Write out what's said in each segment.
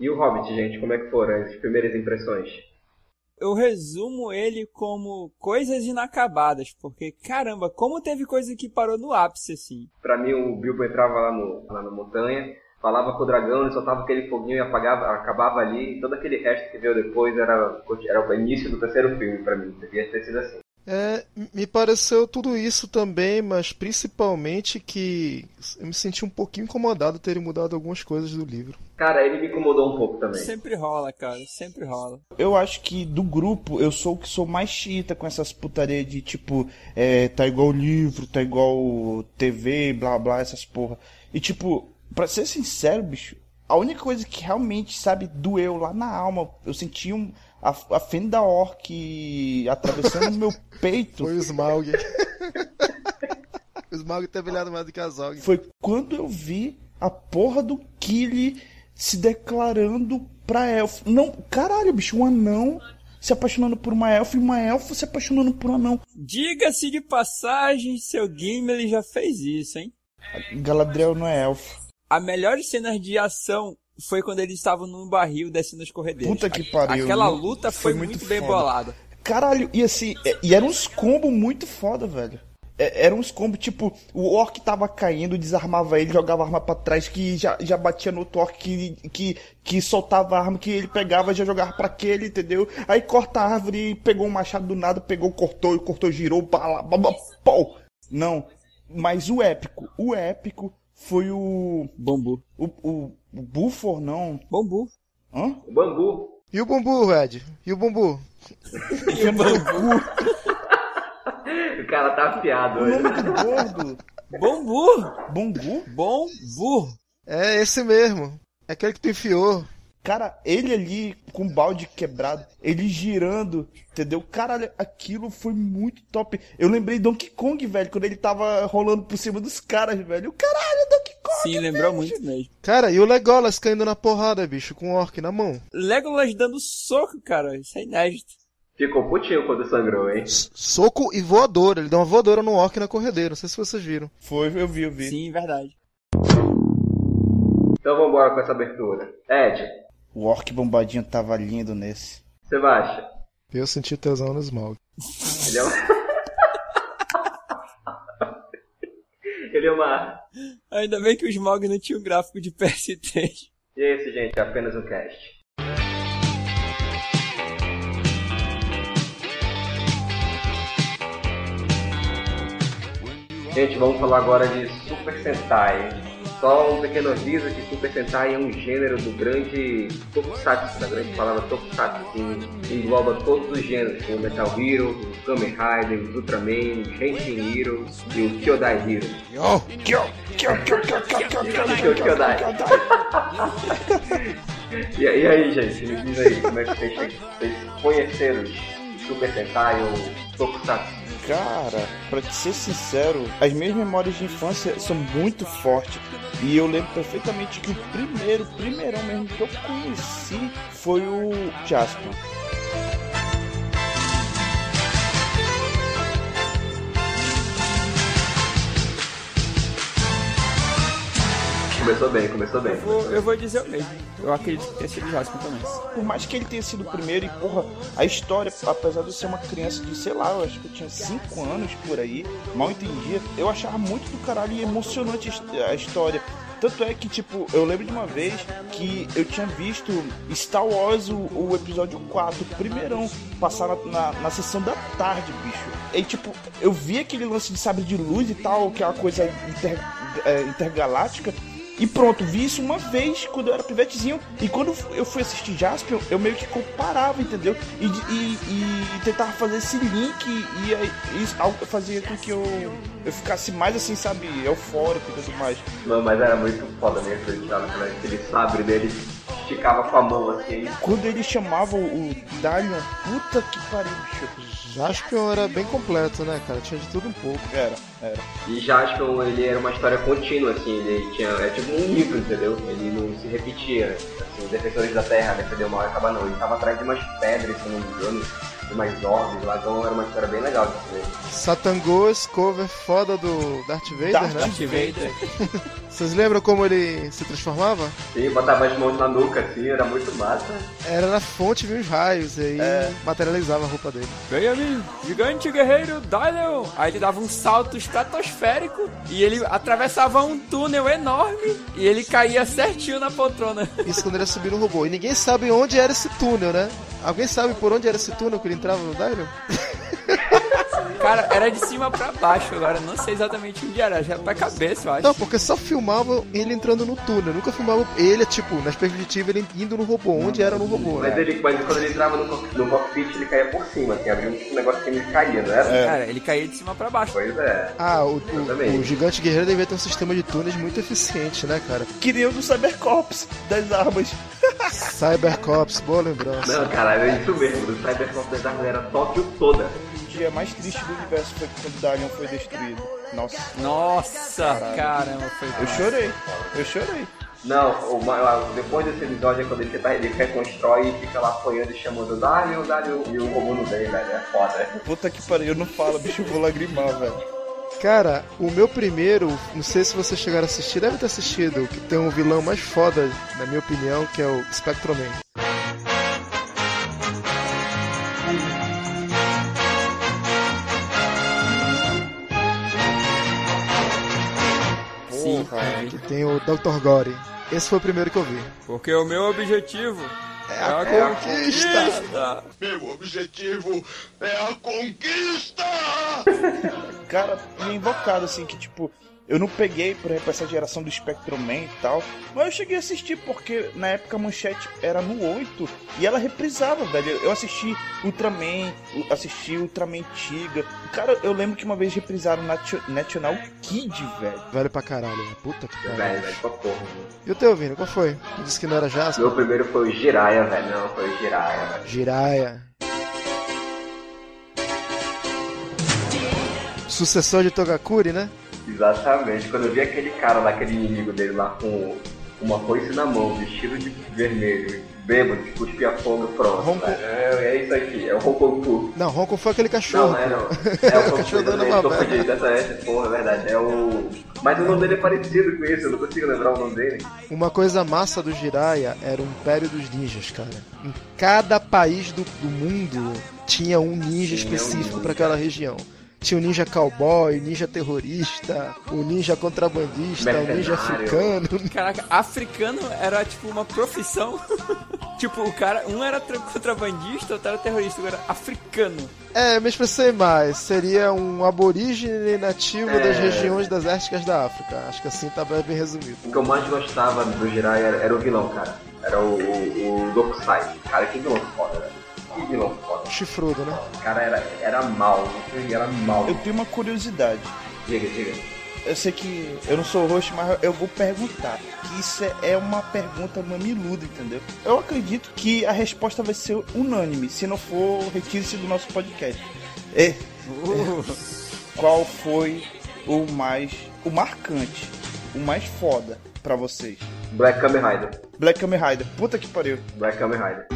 E o Hobbit, gente, como é que foram as primeiras impressões? Eu resumo ele como coisas inacabadas, porque caramba, como teve coisa que parou no ápice assim. Pra mim, o Bilbo entrava lá, no, lá na montanha, falava com o dragão, ele soltava aquele foguinho e apagava, acabava ali, e todo aquele resto que veio depois era, era o início do terceiro filme pra mim, devia ter sido assim. É, me pareceu tudo isso também, mas principalmente que eu me senti um pouquinho incomodado terem mudado algumas coisas do livro. Cara, ele me incomodou um pouco também. Sempre rola, cara, sempre rola. Eu acho que do grupo eu sou o que sou mais chita com essas putaria de tipo, é, tá igual livro, tá igual TV, blá blá, essas porra. E tipo, pra ser sincero, bicho, a única coisa que realmente, sabe, doeu lá na alma, eu senti um a, a fenda orc atravessando o meu peito. Foi o Smaug. o Smaug tá brilhado mais do que a Zog. Foi quando eu vi a porra do Killy se declarando pra elfo. Não, caralho, bicho, um anão se apaixonando por uma elfa e uma elfa se apaixonando por um anão. Diga-se de passagem, seu Gimli já fez isso, hein? Galadriel não é elfo. A melhor cena de ação foi quando eles estavam num barril descendo as corredeiras. Puta que pariu. Aquela luta foi, foi muito, muito bem bolada. Caralho, e assim, e eram uns combos muito foda, velho. Eram uns combos, tipo, o orc tava caindo, desarmava ele, jogava a arma pra trás, que já, já batia no outro orc, que, que, que soltava a arma, que ele pegava já jogava pra aquele, entendeu? Aí corta a árvore, pegou o um machado do nada, pegou, cortou, cortou, girou, bala, bala, pau. Não, mas o épico, o épico foi o... Bambu. O, o, o Bufor, não. Bambu. Hã? O bambu. E o bambu, Ed? E o bambu? e o bambu? o cara tá afiado hoje. O nome do gordo. Bambu. Bambu? Bambu. É esse mesmo. É aquele que tu enfiou. Cara, ele ali com o balde quebrado, ele girando, entendeu? Cara, aquilo foi muito top. Eu lembrei Donkey Kong, velho, quando ele tava rolando por cima dos caras, velho. Caralho, Donkey Kong! Sim, lembrou muito mesmo. Cara, e o Legolas caindo na porrada, bicho, com o orc na mão. Legolas dando soco, cara. Isso é inédito. Ficou putinho quando sangrou, hein? Soco e voadora. Ele deu uma voadora no orc na corredeira. Não sei se vocês viram. Foi, eu vi, eu vi. Sim, verdade. Então vambora com essa abertura. Ed, o orc bombadinho tava lindo nesse. Sebastião. Eu senti tesão no Smaug. Ele é uma... Ele é uma... Ainda bem que o Smaug não tinha um gráfico de PS3. E é isso, gente. É apenas um cast. Gente, vamos falar agora de Super Sentai. Só um pequeno aviso que Super Sentai é um gênero do grande Tokusatsu, da grande palavra Tokusatsu, que engloba todos os gêneros, como Metal Hero, o Kamen Rider, o Ultraman, o Henshin Hero e o Kyodai Hero. Yo, kyo, kyo, kyo, kyo, kyo, kyo, kyo, Kyodai. E, e aí, gente, me diz aí, como é que vocês, vocês conheceram Super Sentai ou Tokusatsu? Cara, pra ser sincero, as minhas memórias de infância são muito fortes. E eu lembro perfeitamente que o primeiro, primeirão mesmo que eu conheci foi o Jasper. Começou bem, começou bem. Eu vou, eu vou dizer o mesmo. Eu acredito que tenha sido Jasper também. Por mais que ele tenha sido o primeiro, e porra, a história, apesar de eu ser uma criança de, sei lá, eu acho que eu tinha 5 anos por aí, mal entendia, eu achava muito do caralho e emocionante a história. Tanto é que, tipo, eu lembro de uma vez que eu tinha visto Star Wars, o, o episódio 4, o primeirão, passar na, na, na, sessão da tarde, bicho. E, tipo, eu vi aquele lance de sabre de luz e tal, que é uma coisa inter, é, intergaláctica. E pronto, vi isso uma vez quando eu era pivetezinho. E quando eu fui assistir Jaspion, eu meio que comparava, entendeu? E, e, e tentava fazer esse link e, e isso fazia com que eu, eu ficasse mais assim, sabe, eufórico e tudo mais. Não, mas era muito foda mesmo, ele tava com aquele sabre dele ficava com a mão assim. Quando ele chamava o Dalion, puta que pariu, bicho. Jaspion era bem completo, né, cara? Tinha de tudo um pouco. Era. Era. E Jaspion, ele era uma história contínua, assim, ele tinha. É tipo um livro, entendeu? Ele não se repetia. Assim, os defensores da Terra, defender o mal e acabar não. Ele tava atrás de umas pedras, se não me engano, de umas orbes lá, então era uma história bem legal de se ver. Satangos, cover foda do Darth Vader, Darth né? Darth Vader. Vocês lembram como ele se transformava? E botava as mãos na nuca, assim, era muito massa. Era na fonte, vinha os raios, e aí materializava a roupa dele. Vem a mim, gigante guerreiro Dylion. Aí ele dava um salto estratosférico e ele atravessava um túnel enorme e ele caía certinho na poltrona. Isso quando ele ia subir no robô. E ninguém sabe onde era esse túnel, né? Alguém sabe por onde era esse túnel que ele entrava no Dylion? Cara, era de cima pra baixo agora, não sei exatamente onde era, já era pra cabeça, eu acho. Não, porque só filmava ele entrando no túnel. Nunca filmava ele, tipo, na perspectiva, ele indo no robô. Onde era no robô, Mas, né? ele, mas quando ele entrava no, no cockpit, ele caía por cima, assim, abria um negócio que ele caía, não era? Cara, ele caía de cima pra baixo. Pois é. Ah, o, o, o Gigante Guerreiro devia ter um sistema de túneis muito eficiente, né, cara? Que nem o do Cybercops das armas. Cybercops, boa lembrança. Não, cara, era isso mesmo. Do Cyberpunk das Armas era Tóquio toda. O dia mais triste do universo foi quando o Dalion foi destruído. Nossa, Nossa, caramba, foi eu chorei. Eu chorei. Não, o, depois desse episódio é quando ele, tá, ele reconstrói e fica lá apanhando e chamando Dario, Dario e o robô não vem, velho. É foda. Puta que pariu, não fala, bicho, eu vou lagrimar, velho. Cara, o meu primeiro, não sei se vocês chegaram a assistir, deve ter assistido, que tem um vilão mais foda, na minha opinião, que é o Spectroman. Sim, Que tem o Dr. Gore. Esse foi o primeiro que eu vi. porque o meu objetivo é a, conquista. conquista. Meu objetivo é a conquista! Cara, meio invocado, assim, que tipo, eu não peguei, por exemplo, essa geração do Spectrum Man e tal, mas eu cheguei a assistir porque na época a manchete era no 8 e ela reprisava, velho. Eu assisti Ultraman, assisti Ultraman Tiga. Cara, eu lembro que uma vez reprisaram Nat- National Kid, velho. Velho pra caralho, né? Puta que Velho, pariu. velho, pra porra. E o teu, Vini, qual foi? Tu disse que não era Jasper? Meu primeiro foi o Jiraiya, velho. Não, foi o Jiraiya, velho. Jiraya. Sucessor de Togakuri, né? Exatamente. Quando eu vi aquele cara lá, aquele inimigo dele lá com uma foice na mão, vestido de vermelho, bêbado, que cuspia fogo, pronto. Ronco. É, é isso aqui, é o Ronkoku. Não, Ronco foi aquele cachorro. Não, é não. É o Cachorro dando uma dessa essa, porra, é verdade. É o. Mas o nome dele é parecido com isso, eu não consigo lembrar o nome dele. Uma coisa massa do Jiraiya era o Império dos Ninjas, cara. Em cada país do, do mundo tinha um ninja Tinha um específico ninja. pra aquela região. Tinha o ninja cowboy, ninja terrorista, o ninja contrabandista, o ninja Mercenário. africano. Caraca, africano era tipo uma profissão. tipo, o cara, um era tra- contrabandista, outro era terrorista, agora africano. É, me expressei mais. Seria um aborígene nativo É. das regiões desérticas da África. Acho que assim tá bem resumido. O que eu mais gostava do Jiraiya era, era o vilão, cara. Era o, o, o Dokusai. Cara, que vilão foda, velho. Que vilão. Chifrudo, né? Cara era, era mal, ele era mal. Eu tenho uma curiosidade. Diga, diga. Eu sei que eu não sou host, mas eu vou perguntar. Que isso é- é uma pergunta mamiluda, entendeu? Eu acredito que a resposta vai ser unânime, se não for, retire-se do nosso podcast. É, Uh, qual foi o mais. o marcante, o mais foda pra vocês? Black Kamen Rider. Black Kamen Rider, puta que pariu. Black Kamen Rider.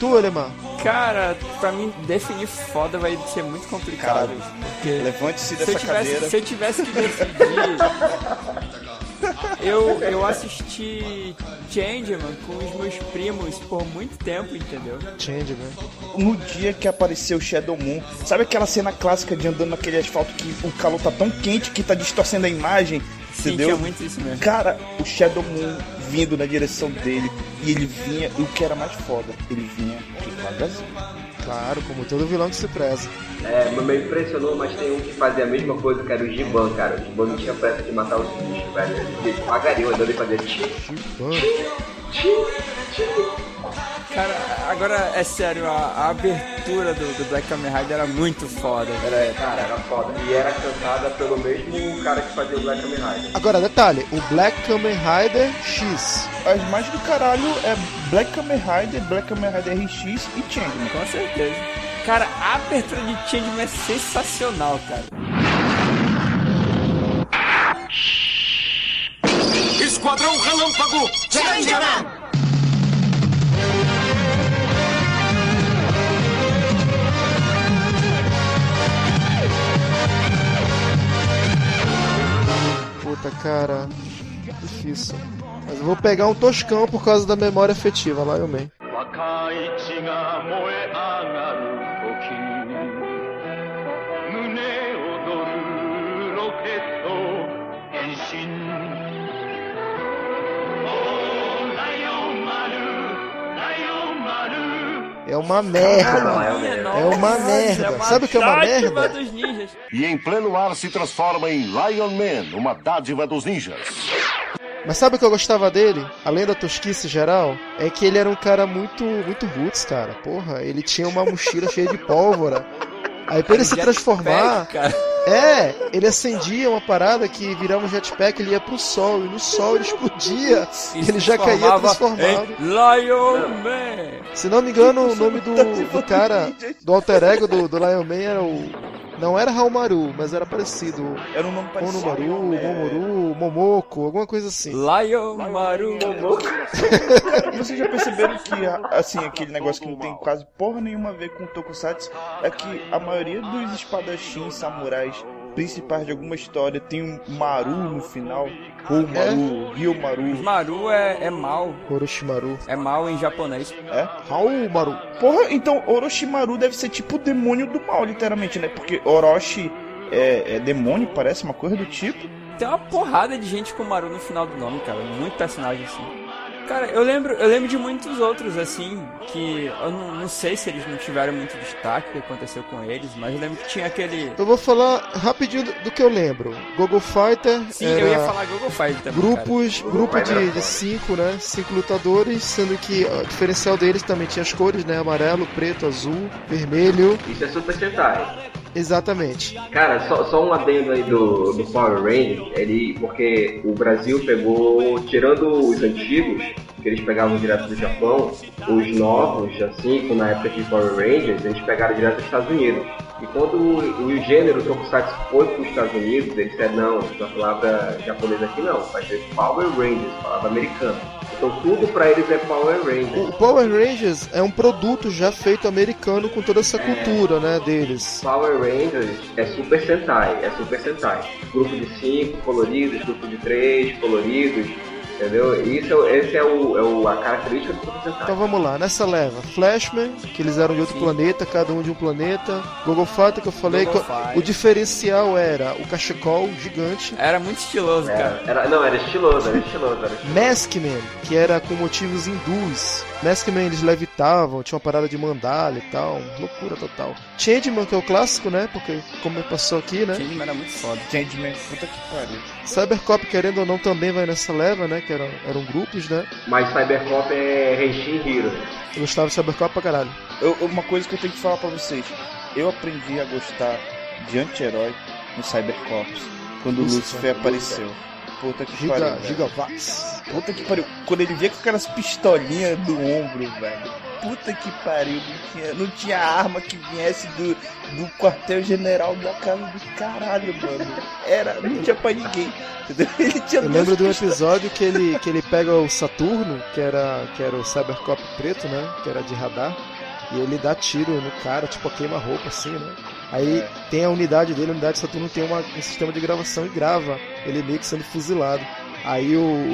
Tu, Alemão. cara, pra mim definir foda vai ser muito complicado. Porque Levante-se se eu, dessa tivesse, cadeira. se eu tivesse que decidir. eu, eu assisti Changeman com os meus primos por muito tempo, entendeu? Change, né? No dia que apareceu o Shadow Moon, sabe aquela cena clássica de andando naquele asfalto que o calor tá tão quente que tá distorcendo a imagem? Sim, Entendeu? muito isso mesmo. Cara, o Shadow Moon vindo na direção dele e ele vinha, e o que era mais foda, ele vinha devagarzinho. Claro, como todo vilão que se preza. É, me impressionou, mas tem um que fazia a mesma coisa, que era o Giban, cara. O Giban não tinha pressa de matar os bichos, velho. Ele devagarinho andando e fazia tchim, Chibã. tchim, tchim. Cara, agora é sério, a, a abertura do, do Black Kamen Rider era muito foda. Era, cara, era foda. E era cantada pelo mesmo cara que fazia o Black Kamen Rider. Agora, detalhe, o Black Kamen Rider X. As mais do caralho é Black Kamen Rider, Black Kamen Rider RX e Changeman. Com certeza. Cara, a abertura de Changeman é sensacional, cara. Esquadrão Relâmpago! Cara. Difícil. Mas eu vou pegar um toscão por causa da memória afetiva, lá eu meio. É uma merda. É uma merda. Sabe o que é uma merda? E em pleno ar se transforma em Lion Man, uma dádiva dos ninjas. Mas sabe o que eu gostava dele? Além da tosquice geral, é que ele era um cara muito, muito roots, cara. Porra, ele tinha uma mochila cheia de pólvora. Aí pra ele se transformar, é, ele acendia uma parada que virava um jetpack, ele ia pro sol, e no sol ele explodia, e ele já caía transformado. Lion Man. Se não me engano, o nome do, do cara, do alter ego do, do Lion Man era o... Não era Haumaru, mas era parecido. Era um nome parecido. Monomaru, É. Momoru, Momoko, alguma coisa assim. Lion Maru. Vocês já perceberam que, assim, aquele negócio que não tem quase porra nenhuma a ver com Tokusatsu é que a maioria dos espadachins samurais principais de alguma história tem um Maru no final? Ou Maru, Ryomaru. Maru é, é mal. Orochimaru. É mal em japonês. É? Haumaru. Porra, então Orochimaru deve ser tipo o demônio do mal, literalmente, né? Porque Orochi é, é demônio, parece uma coisa do tipo. Tem uma porrada de gente com Maru no final do nome, cara. Muito personagem assim. Cara, eu lembro, eu lembro de muitos outros, assim, que eu não, não sei se eles não tiveram muito destaque o que aconteceu com eles, mas eu lembro que tinha aquele. Eu vou falar rapidinho do, do que eu lembro. Gogo Fighter Sim, era eu ia falar Google Fight também. grupos, grupo Fighter de, de cinco, né? Cinco lutadores, sendo que o diferencial deles também tinha as cores, né? Amarelo, preto, azul, vermelho. Isso é Super Sentai. Exatamente. Cara, só, só um adendo aí do, do Power Rangers, ele, porque o Brasil pegou, tirando os antigos, que eles pegavam direto do Japão, os novos, assim, como na época de Power Rangers, eles pegaram direto dos Estados Unidos. E quando o, o gênero Tokusatsu foi para os Estados Unidos, eles disseram, não, a palavra japonesa aqui não, vai ser Power Rangers, palavra americana. Então tudo pra eles é Power Rangers. O Power Rangers é um produto já feito americano com toda essa cultura, né, deles. Power Rangers é Super Sentai, é Super Sentai. Grupo de 5 coloridos, grupo de 3 coloridos, entendeu? Isso, é- esse é, o, é o, a característica do. Então vamos lá, nessa leva, Flashman, que eles eram de outro Sim. planeta, cada um de um planeta. Gogo Fighter, que eu falei, que o diferencial era o cachecol gigante. Era muito estiloso, cara. Era, era- não, era estiloso, era estiloso, era estiloso. Maskman, que era com motivos hindus. Maskman eles levitavam, tinha uma parada de mandala e tal, loucura total. Changeman, que é o clássico, né? Porque como passou aqui, né? Changeman era muito foda. Changeman, puta que pariu. Cybercop, querendo ou não, também vai nessa leva, né? Que eram, eram grupos, né? Mas Cybercop é Henshin Hero. Eu gostava de Cybercop pra caralho. Eu- uma coisa que eu tenho que falar pra vocês. Eu aprendi a gostar de anti-herói no Cybercops quando o Lucifer, Lucifer apareceu. Puta que pariu. Giga. Gigavax. Puta que pariu. Quando ele via com aquelas pistolinhas do ombro, velho. Puta que pariu. Não tinha, não tinha arma que viesse do, do quartel-general da casa do caralho, mano. Era, não tinha pra ninguém. Entendeu? Ele tinha Eu lembro de um episódio que ele, que ele pega o Saturno, que era, que era o Cybercop preto, né? Que era de radar. E ele dá tiro no cara, tipo a queima-roupa, assim, né? Aí tem a unidade dele, a unidade Saturno tem uma, um sistema de gravação e grava ele meio que sendo fuzilado. Aí o,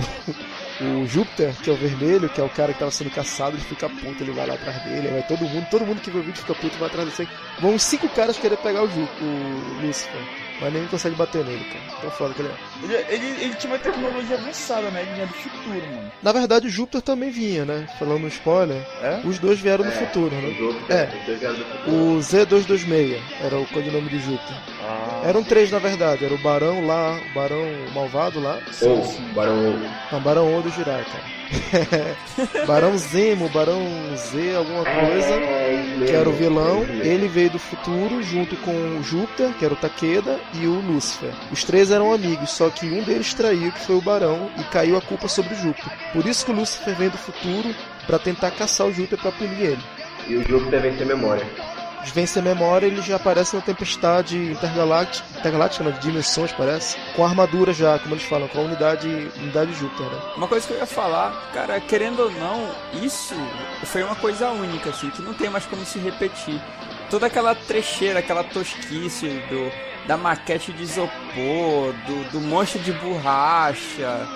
o Júpiter, que é o vermelho, que é o cara que tava sendo caçado, ele fica puto, ele vai lá atrás dele, vai todo mundo, todo mundo que vê o vídeo fica puto vai atrás dele. Vão cinco caras querer pegar o, Ju, o Lucifer, mas nem consegue bater nele, cara. Tão foda que ele é. Ele, ele, ele tinha uma tecnologia avançada, né? Ele vinha do futuro, mano. Na verdade, o Júpiter também vinha, né? Falando um spoiler, É? os dois vieram do É, futuro, né? É. do futuro. O Z226 era o codinome de Júpiter. Eram três, na verdade. Era o Barão lá, o Barão Malvado lá. Ou, Barão Não, Barão O do Jirai, cara. Barão Zemo, Barão Z, alguma coisa. Que era o vilão, ele veio do futuro junto com o Júpiter, que era o Takeda, e o Lúcifer. Os três eram amigos, só que um deles traiu, que foi o Barão, e caiu a culpa sobre o Júpiter. Por isso que o Lúcifer vem do futuro pra tentar caçar o Júpiter pra punir ele. E o Júpiter vem sem memória. Vence a memória, ele já aparece na tempestade intergaláctica, intergaláctica de dimensões, parece. Com a armadura já, como eles falam, com a unidade, unidade Júpiter, né? Uma coisa que eu ia falar, cara, querendo ou não, isso foi uma coisa única, assim, que não tem mais como se repetir. Toda aquela trecheira, aquela tosquice do, da maquete de isopor, do, do monstro de borracha,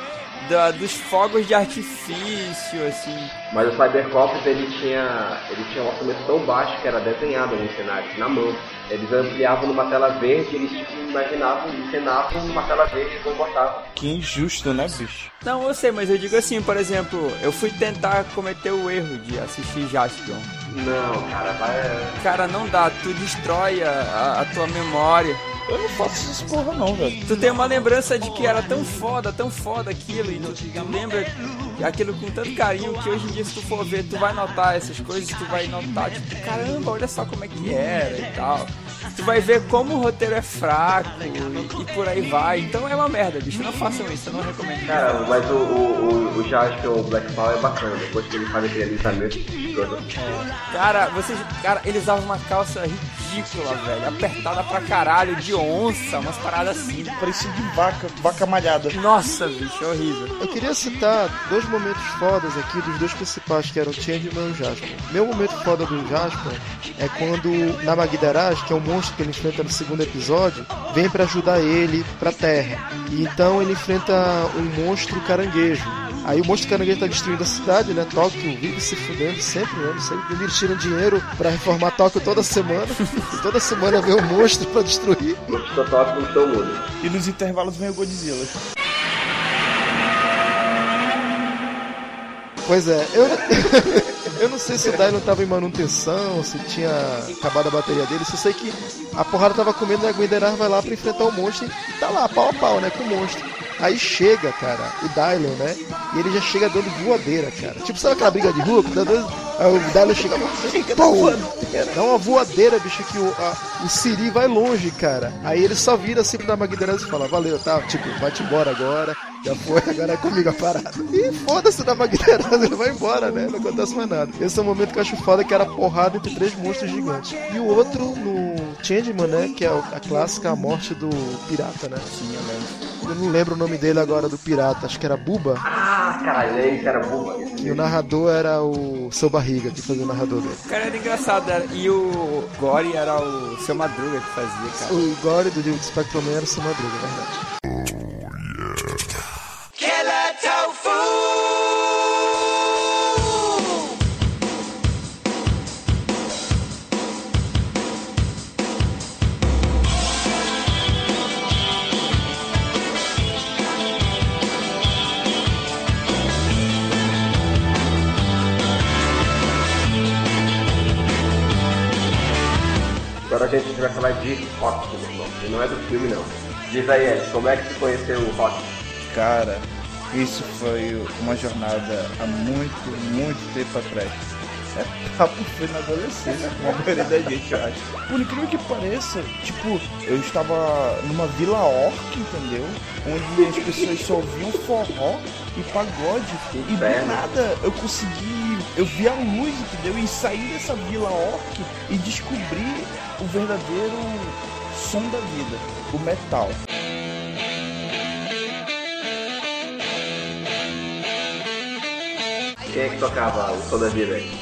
da, dos fogos de artifício, assim. Mas o Cybercops ele tinha, ele tinha um orçamento tão baixo que era desenhado no cenário, na mão. Eles ampliavam numa tela verde, eles tipo, imaginavam, encenavam numa tela verde e comportavam. Que injusto, né, bicho? Não, eu sei, mas eu digo assim, por exemplo, eu fui tentar cometer o erro de assistir Jaspion. Não, cara, vai. Cara, não dá, tu destrói a, a- a tua memória. Eu não faço essas porra não, velho. Tu tem uma lembrança de que era tão foda, tão foda aquilo, e tu, tu lembra aquilo com tanto carinho que hoje em dia, se tu for ver, tu vai notar essas coisas, tu vai notar, tipo, caramba, olha só como é que era e tal. Tu vai ver como o roteiro é fraco e, e por aí vai. Então é uma merda, bicho. Não façam isso, eu não recomendo. Cara, mas o, o, o, o Jasper, o Black Power é bacana. Depois que ele faz aquele alisamento, todo. Cara, vocês. Cara, eles usavam uma calça ridícula, velho. Apertada pra caralho, de onça, umas paradas assim. Parecia de vaca, vaca malhada. Nossa, bicho, é horrível. Eu queria citar dois momentos fodas aqui dos dois principais, que eram o Changeman e o Jasper. Meu momento foda do Jasper é quando na Magdaraz, que é o monstro que ele enfrenta no segundo episódio, vem pra ajudar ele pra Terra. E então ele enfrenta um monstro caranguejo. Aí o monstro caranguejo tá destruindo a cidade, né? Tóquio vive se fudendo sempre, né? Não sei eles tiram dinheiro pra reformar Tóquio toda semana. E toda semana vem um monstro pra destruir. O Totópico do seu mundo. E nos intervalos vem o Godzilla. Pois é, eu, eu não sei se o Dylan tava em manutenção, se tinha acabado a bateria dele, só sei que a porrada tava comendo e a Gwenderar vai lá pra enfrentar o monstro e tá lá, pau a pau, né, com o monstro. Aí chega, cara, o Dylan, né? E ele já chega dando voadeira, cara. Tipo, sabe aquela briga de rua? Aí o Dylan chega, pum, dá uma voadeira, bicho, que o, a- o Siri vai longe, cara. Aí ele só vira assim pra Magdaraz e fala, valeu, tá? Tipo, vai-te embora agora, já foi, agora é comigo a parada. E foda-se da Magdaraz, ele vai embora, né? Não acontece mais nada. Esse é o momento que eu acho foda, que era porrada entre três monstros gigantes. E o outro no Changeman, né? Que é a clássica morte do pirata, né? Sim, eu lembro. Eu não lembro o nome dele agora do pirata, acho que era Buba. Ah, caralho, aí era buba. E o narrador era o seu barriga que fazia o narrador dele. O cara era engraçado, era- e o Gore era o seu Madruga que fazia, cara. O Gore do Diego Spectrum Man era o seu madruga, é verdade. Agora a gente vai falar de rock, meu irmão. E não é do filme, não. Diz aí, Ed, como é que você conheceu o rock? Cara, isso foi uma jornada há muito, muito tempo atrás. É papo foi na adolescência, a maioria da gente, eu acho. Por incrível que pareça, tipo, eu estava numa vila orc, entendeu? Onde as pessoas só ouviam forró e pagode. E do nada eu consegui, eu vi a luz, entendeu? E sair dessa vila orc e descobrir o verdadeiro som da vida, o metal. Quem é que tocava o som da vida aí?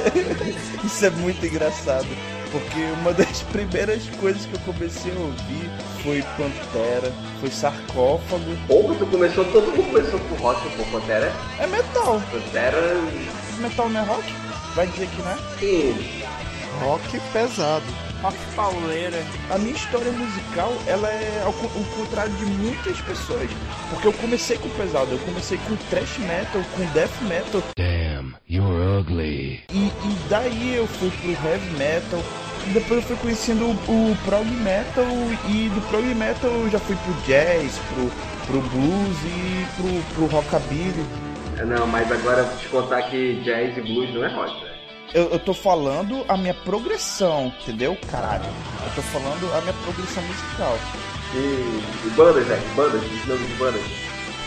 Isso é muito engraçado, porque uma das primeiras coisas que eu comecei a ouvir foi Pantera, foi Sarcófago. Ou tu começou, todo mundo começou com rock, pô, Pantera. É metal. Pantera, Metal não é rock? Vai dizer que não é? sim. Rock pesado. Rock pauleira. A minha história musical, ela é ao contrário de muitas pessoas. Porque eu comecei com pesado, eu comecei com thrash metal, com death metal. Damn, you're ugly. E, e daí eu fui pro heavy metal, depois eu fui conhecendo o, o prog metal e do prog metal eu já fui pro jazz, pro, pro blues e pro, pro rockabilly. Não, mas agora te contar que jazz e blues não é rock, velho. Eu, eu tô falando a minha progressão, entendeu? Caralho. Eu tô falando a minha progressão musical. E, e bandas, velho, bandas, os nomes de bandas.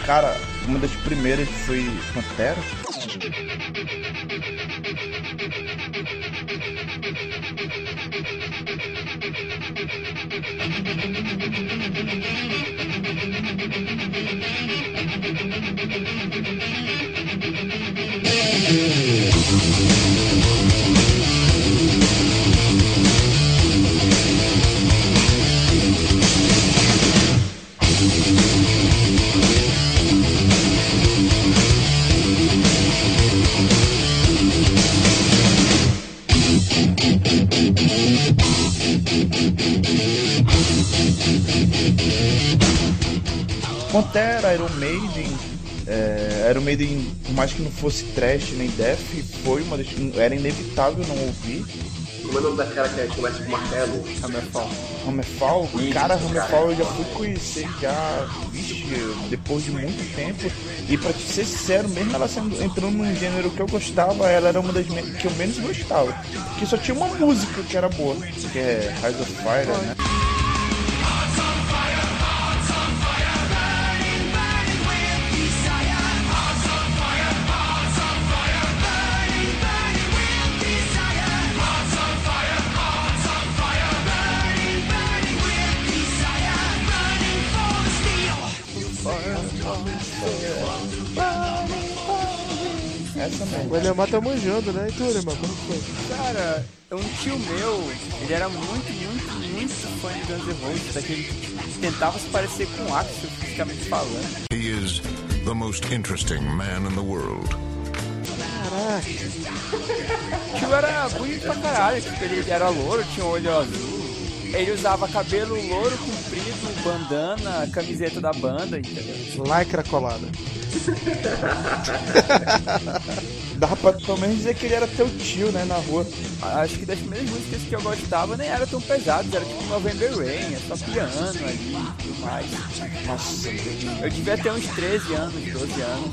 Cara, uma das primeiras foi Pantera. Pantera, Iron Maiden, por mais que não fosse trash nem death, foi uma das, era inevitável não ouvir. Como é o nome daquela que começa com martelo? Hammerfall. Hammerfall, Isso, cara, cara. Hammerfall eu já fui conhecer já, vixe, depois de muito tempo. E pra te ser sincero, mesmo ela sendo, entrando num gênero que eu gostava, ela era uma das que eu menos gostava. Porque só tinha uma música que era boa, que é Rise of Fire, né? O Elemar tá manjando, né? E tu, Elemar, como foi? Cara, um tio meu, ele era muito, muito, muito fã de Guns N' Roses, daquele que tentava se parecer com o Axel, fisicamente falando. He is the most interesting man in the world. Caraca, O tio era bonito pra caralho, tipo, ele era louro, tinha um olho azul. Ele usava cabelo louro comprido, bandana, camiseta da banda, entendeu? lycra colada. Dava pra pelo menos dizer que ele era teu tio, né, na rua. Acho que das primeiras músicas que eu gostava nem eram tão pesadas, era tipo November Rain, é só piano ali e tudo mais. Nossa, Eu devia ter uns 13 anos, 12 anos.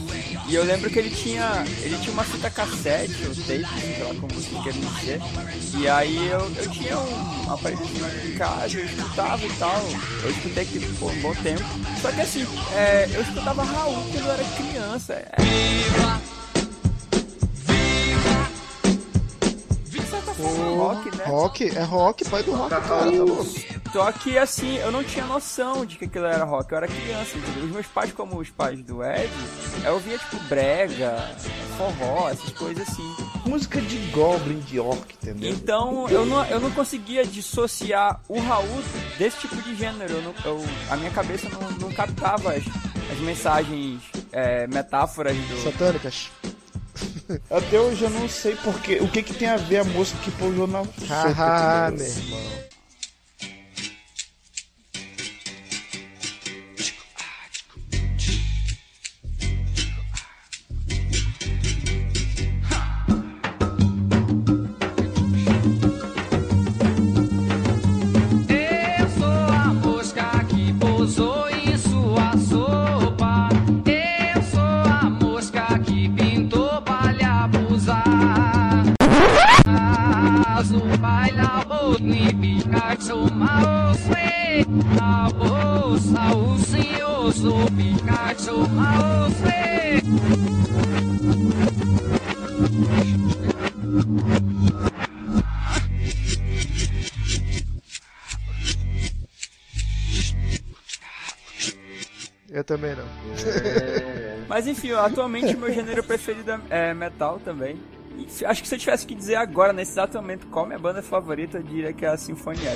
E eu lembro que ele tinha. Ele tinha uma fita cassete, ou tape, sei lá como você quer dizer. E aí eu, eu tinha um aparelho em casa, eu escutava e tal. Eu escutei aquilo por um bom tempo. Só que assim, é, eu escutava Raul quando eu era criança. É... Rock, né? Rock, é rock, pai do rock, cara, tá louco. Só que assim, eu não tinha noção de que aquilo era rock, eu era criança, entendeu? Os meus pais, como os pais do Ed, eu ouvia tipo brega, forró, essas coisas assim. música de Goblin, de Orc, entendeu? Então eu não, eu não conseguia dissociar o Raul desse tipo de gênero. Eu não- eu- a minha cabeça não, não captava as, as mensagens, é, metáforas do. Satânicas. Até hoje eu não sei porque, o que que tem a ver a música que pousou na sopa, meu entendeu? irmão. Atualmente meu gênero preferido é metal também. E acho que se eu tivesse que dizer agora, nesse exato momento, qual minha banda favorita, eu diria que é a Sinfonia.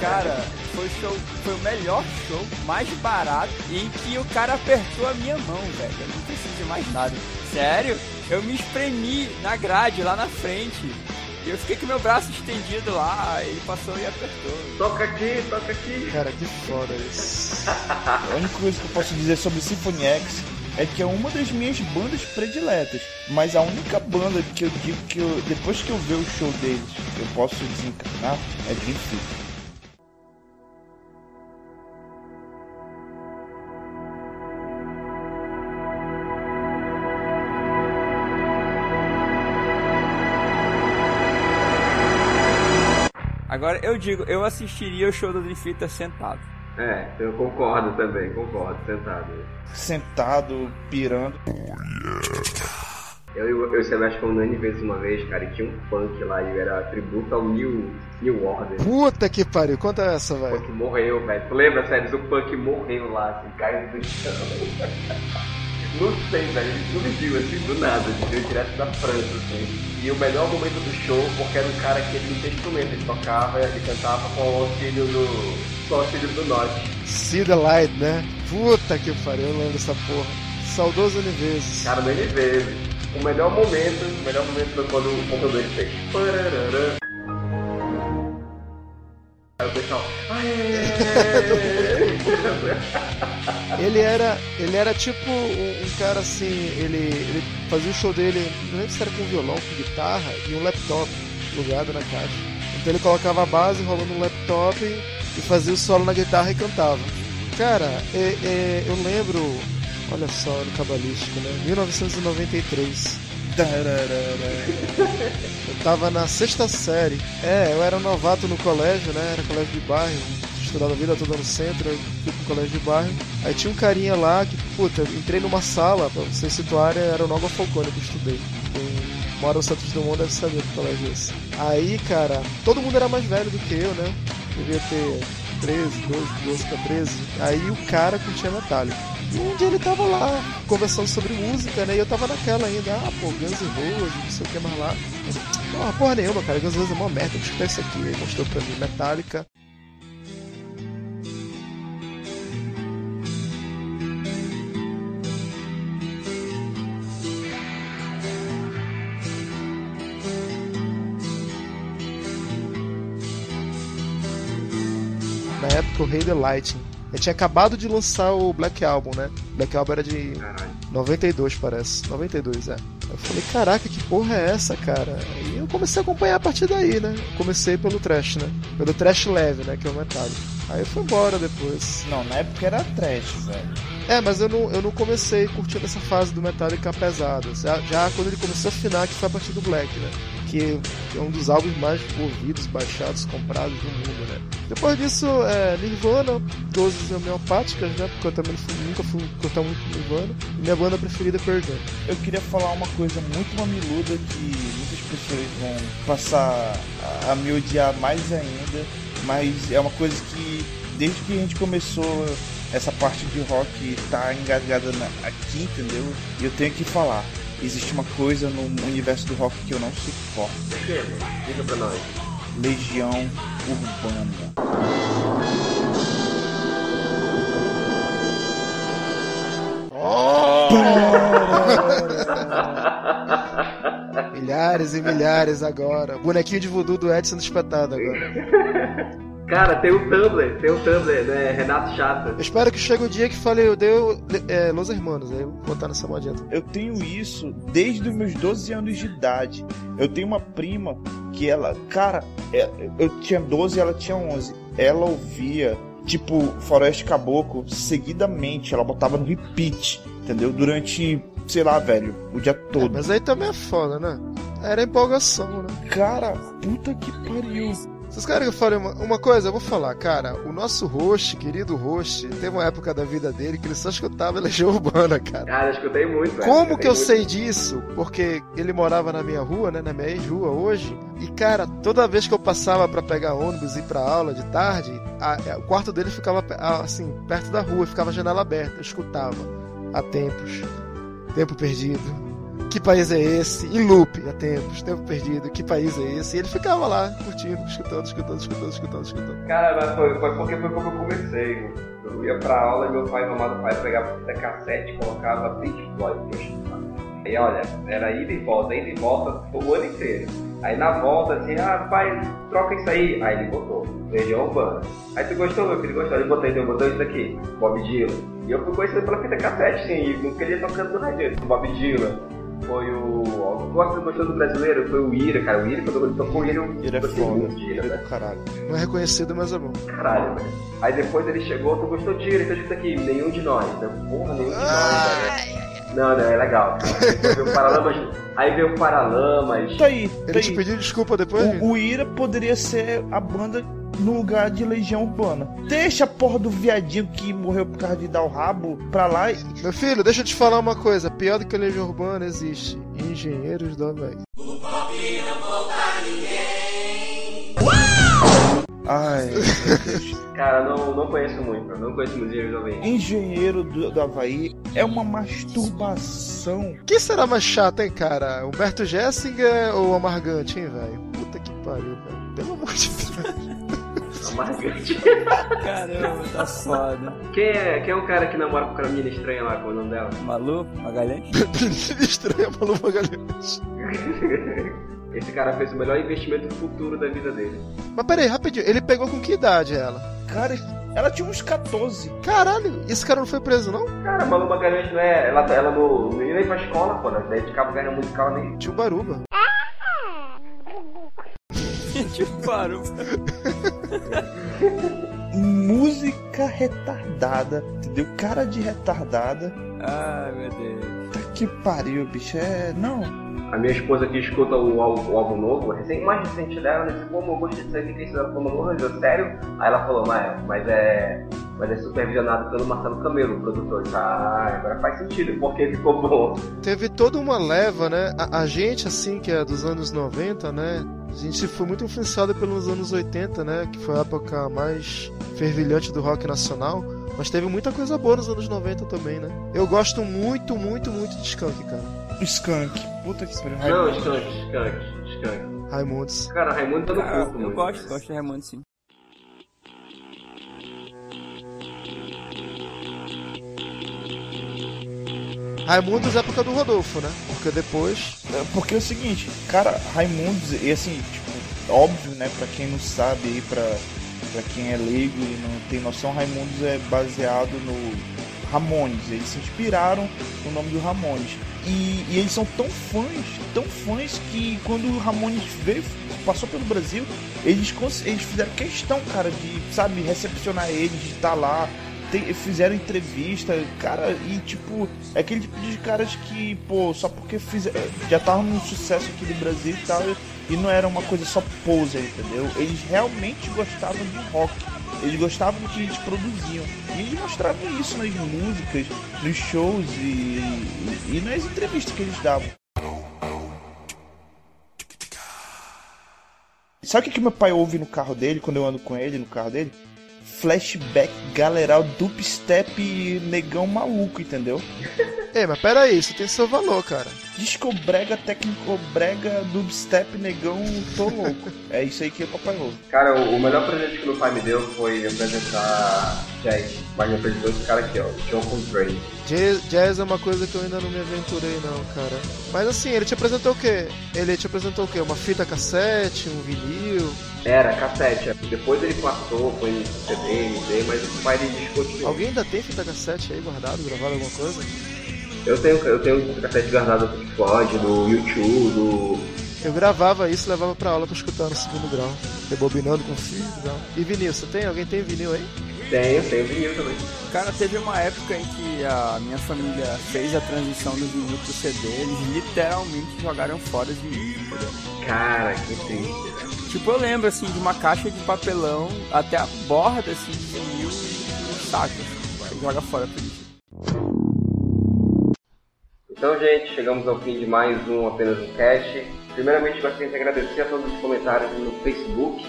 Cara, foi o show, foi o melhor show, mais barato, e em que o cara apertou a minha mão, velho. Eu não preciso de mais nada. Sério? Eu me espremi na grade lá na frente. E eu fiquei com meu braço estendido lá, ele passou e apertou. Toca aqui, toca aqui. Cara, que foda isso. A única coisa que eu posso dizer sobre Symphony X é que é uma das minhas bandas prediletas. Mas a única banda que eu digo que eu, depois que eu ver o show deles, eu posso desencarnar é Dream Theater. Agora eu digo, eu assistiria o show do Theater sentado. É, eu concordo também, concordo, sentado. Sentado, pirando. Eu, eu, eu e o Sebastião fomos no N vezes uma vez, cara, e tinha um punk lá e era tributo ao New, New Order. Puta que pariu, conta essa, O velho. punk morreu, velho. Tu lembra, sério? O punk morreu lá, assim, caiu do chão. Não sei, velho. Ele surgiu, assim, do nada. Ele veio direto da França, assim. E o melhor momento do show, porque era um cara que ele não tinha instrumento. Ele tocava e cantava com o auxílio do... Com o auxílio do norte. The light, né? Puta que pariu, eu lembro dessa porra. Saudoso N vezes. Cara, no N vezes. O melhor momento, o melhor momento foi quando o computador fez. Parararã. Aí o pessoal. "Aê!" Ele era, ele era tipo um, um cara assim, ele, ele fazia o show dele, não lembro se era com violão, com guitarra e um laptop plugado na caixa. Então ele colocava a base rolando no laptop e fazia o solo na guitarra e cantava. Cara, é- é, eu lembro, olha só, no cabalístico, né? 1993. Eu tava na sexta série. É, eu era novato no colégio, né? Era colégio de bairro. Estudava a vida toda no centro, eu fui pro colégio de bairro. Aí tinha um carinha lá que, puta, eu entrei numa sala, pra vocês situarem, era o Nova Falcone que eu estudei. Quem mora no Santos Dumont deve saber que colégio é esse. Aí, cara, todo mundo era mais velho do que eu, né? Devia ter 13, 12, 12 pra 13. Aí o cara curtia Metallica. Um dia ele tava lá conversando sobre música, né? E eu tava naquela ainda, ah, pô, Guns N' Roses, não sei o que mais lá. Porra, porra nenhuma, cara, Guns N' Roses é mó merda, escutar isso aqui. Aí mostrou pra mim Metallica. Na época o Rei The Lightning. Ele tinha acabado de lançar o Black Album, né? Black Album era de Caralho. 92, parece. 92, é. Eu falei, caraca, que porra é essa, cara? E eu comecei a acompanhar a partir daí, né? Comecei pelo trash, né? Pelo trash leve, né? Que é o Metallica. Aí eu fui embora depois. Não, na época era trash, velho. É, mas eu não, eu não comecei curtindo essa fase do Metallica pesada. Já, já quando ele começou a afinar, que foi a partir do Black, né? Que, é um dos álbuns mais ouvidos, baixados, comprados do mundo, né? Depois disso, é, Nirvana, doses homeopáticas, né? Porque eu também fui- nunca fui cortar muito Nirvana. E minha banda preferida é. Eu queria falar uma coisa muito mamiluda que muitas pessoas vão passar a, me odiar mais ainda, mas é uma coisa que desde que a gente começou essa parte de rock tá engasgada aqui, entendeu? E eu tenho que falar. Existe uma coisa no universo do rock que eu não suporto. O mano? Diga pra nós. Legião Urbana. Milhares e milhares agora. Bonequinho de voodoo do Edson espetado agora. Cara, tem o Tumblr, tem o Tumblr, né? Renato Chata. Eu espero que chegue o dia que fale, eu deu é, Los Hermanos. Aí eu vou botar nessa modinha. Eu tenho isso desde os meus 12 anos de idade. Eu tenho uma prima que ela, cara, é- eu tinha 12 e ela tinha 11. Ela ouvia, tipo, Floresta Caboclo seguidamente. Ela botava no repeat, entendeu? Durante, sei lá, velho, o dia É, todo. mas aí também é foda, né? Era empolgação, né? Cara, puta que pariu. Vocês querem que eu fale uma, uma coisa? Eu vou falar, cara. O nosso host, querido host, teve uma época da vida dele que ele só escutava Legião Urbana, cara. Cara, eu escutei muito, velho. Como Escutei que eu muito. sei disso? Porque ele morava na minha rua, né? Na minha ex-rua hoje. E, cara, toda vez que eu passava pra pegar ônibus e ir pra aula de tarde, a- a- o quarto dele ficava, a- assim, perto da rua, ficava a janela aberta. Eu escutava há tempos. Tempo perdido. Que país é esse? Em loop, há tempos. Tempo perdido. Que país é esse? E ele ficava lá, curtindo, escutando, escutando, escutando, escutando, escutando. Cara, mas foi, foi porque foi como eu comecei. Eu ia pra aula e meu pai, meu amado pai, pegava fita cassete e colocava Pink Floyd. E olha, era ida e volta, ida e volta o ano inteiro. Aí na volta, assim, ah, pai, troca isso aí. Aí ele botou, Legião Urbana. Aí tu gostou, meu filho? Gostou? Ele botou, então botou isso aqui, Bob Dylan. E eu fui conhecendo pela fita cassete, e não queria tocando do rádio. Bob Dylan. Foi o. Gosta gostou do brasileiro? Foi o Ira, cara. O Ira, quando ele tocou o Ira, eu Ele é foda. de Ira, Ele é do caralho. Não é reconhecido, mas é bom. Caralho, velho. Aí depois ele chegou, tu gostou de Ira, então escuta aqui, nenhum de nós. Eu, Porra, nenhum de nós, velho. Não, não, é legal. Aí veio o Paralamas. Aí veio o Paralamas. Tá aí, tá Ele te aí. pediu desculpa depois? O, o Ira poderia ser a banda no lugar de Legião Urbana. Deixa a porra do viadinho que morreu por causa de dar o rabo pra lá e. Meu filho, deixa eu te falar uma coisa. Pior do que a Legião Urbana existe. Engenheiros do Havaí. Ai, meu Deus. Cara, não, não conheço muito, não conheço muito Engenheiros do Havaí. Engenheiro do, do Havaí é uma masturbação. Quem será mais chato, hein, cara? Humberto Gessinger ou Amargante, hein, velho? Puta que pariu, velho. Pelo amor de Deus. Amargante. Caramba, tá foda. Quem é, quem é um cara que namora com aquela menina estranha lá, qual é o nome dela? Malu, Magalhães? Estranha, Malu Magalhães. Esse cara fez o melhor investimento futuro da vida dele. Mas peraí, rapidinho. Ele pegou com que idade ela? Cara, ela tinha uns 14. Caralho, esse cara não foi preso, não? Cara, a Malu Magalhães não é. Ela, ela no, não ia ir pra escola, pô, né? Daí de cabo ganha musical nem. Tio Baruba. tipo, parou. Música retardada, entendeu? Cara de retardada. Ai, meu Deus. Tá que pariu, bicho. É. Não. A minha esposa que escuta o, álbum- o álbum novo, recém, mais recente dela, né? Disse, Como eu gostei disso aqui, que isso ela falou, novo, eu, sério? Aí ela falou, mas, mas é. Mas é supervisionado pelo Marcelo Camelo, o produtor. Ah, agora faz sentido, porque ficou bom. Teve toda uma leva, né? A, a gente, assim, que é dos anos 90, né? A gente foi muito influenciado pelos anos 80, né? Que foi a época mais fervilhante do rock nacional. Mas teve muita coisa boa nos anos 90 também, né? Eu gosto muito, muito, muito de Skunk, cara. Skunk. Puta que pariu. Não. Skunk, Skunk, Skunk. Raimundos. Cara, Raimundo tá no Ah, corpo, eu muito. gosto, gosto de Raimundo, sim. Raimundos é época do Rodolfo, né? Porque depois. É, Porque é o seguinte, cara, Raimundos, e assim, tipo, óbvio, né, pra quem não sabe aí, pra, pra quem é leigo e não tem noção, Raimundos é baseado no Ramones. Eles se inspiraram no nome do Ramones. E, e eles são tão fãs, tão fãs que quando o Ramones veio, passou pelo Brasil, eles, eles fizeram questão, cara, de, sabe, recepcionar eles, de estar lá, fizeram entrevista, cara, e tipo, é aquele tipo de caras que, pô, só porque fizer, já estavam num sucesso aqui do Brasil e tal, e não era uma coisa só poser, entendeu? Eles realmente gostavam de rock, eles gostavam do que eles produziam, e eles mostravam isso nas músicas, nos shows e, e, e nas entrevistas que eles davam. Sabe o que, que meu pai ouve no carro dele, quando eu ando com ele no carro dele? Flashback, galeral, dubstep negão maluco, entendeu? Ei, mas pera aí, isso tem seu valor, cara. Disco brega, técnico brega, dubstep, negão, tô louco. É isso aí que o papai ouve. Cara, o, melhor presente que meu pai me deu foi me apresentar jazz. Mas me apresentou esse cara aqui, ó, John Coltrane. Jazz, jazz é uma coisa que eu ainda não me aventurei, não, cara. Mas assim, ele te apresentou o quê? Ele te apresentou o quê? Uma fita cassete, um vinil? Era, cassete. Depois ele passou, foi CD, MD, mas o pai dele descontinuou. Alguém ainda tem fita cassete aí guardado, gravado alguma coisa? Eu tenho, eu tenho cassete guardado do Floyd, do YouTube, do. Eu gravava isso e levava pra aula pra escutar no segundo grau. Rebobinando com fio e tal. E vinil, você tem? Alguém tem vinil aí? Tenho, tenho vinil também. Cara, teve uma época em que a minha família fez a transição do vinil pro CD, eles literalmente jogaram fora os vinis, entendeu? Cara, que triste, velho. Tipo, eu lembro, assim, de uma caixa de papelão até a borda, assim, de vinil e um saco, assim, joga fora por isso. Então, gente, chegamos ao fim de mais um Apenas um Cast. Primeiramente, gostaria de agradecer a todos os comentários no Facebook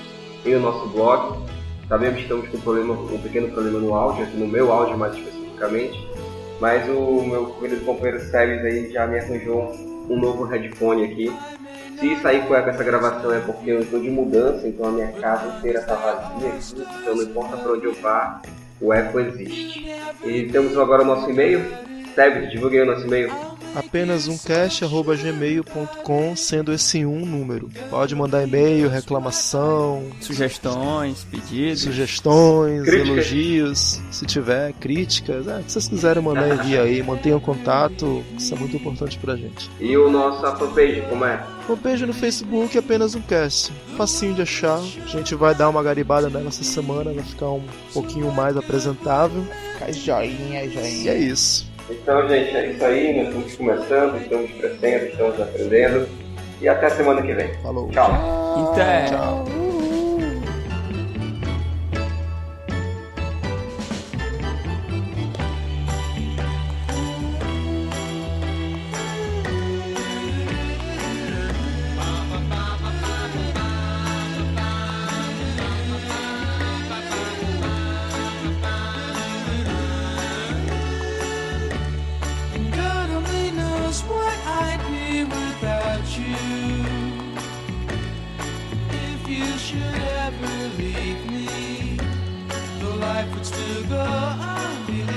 e no nosso blog. Sabemos que estamos com um, problema, um pequeno problema no áudio, aqui no meu áudio mais especificamente. Mas o meu querido companheiro Sebes aí já me arranjou um novo headphone aqui. Se sair com essa gravação é porque eu estou de mudança, então a minha casa inteira está vazia aqui, então não importa para onde eu vá, o eco existe. E temos agora o nosso e-mail. Sebes, divulguei o nosso e-mail. apenas um cast@gmail.com, sendo esse um número. Pode mandar e-mail, reclamação, Sugestões, pedidos. sugestões, Críticas. elogios, se tiver críticas, é, o que vocês quiserem mandar envia aí, mantenham contato, isso é muito importante pra gente. E o nosso fanpage, como é? Fanpage no Facebook é apenas um cast, facinho de achar. A gente vai dar uma garibada nela essa semana, vai ficar um pouquinho mais apresentável. Fica joinha, E joinha. é isso. Então, gente, é isso aí. Nós estamos começando, estamos crescendo, estamos aprendendo. E até semana que vem. Falou. Tchau. Até. Tchau. Amen.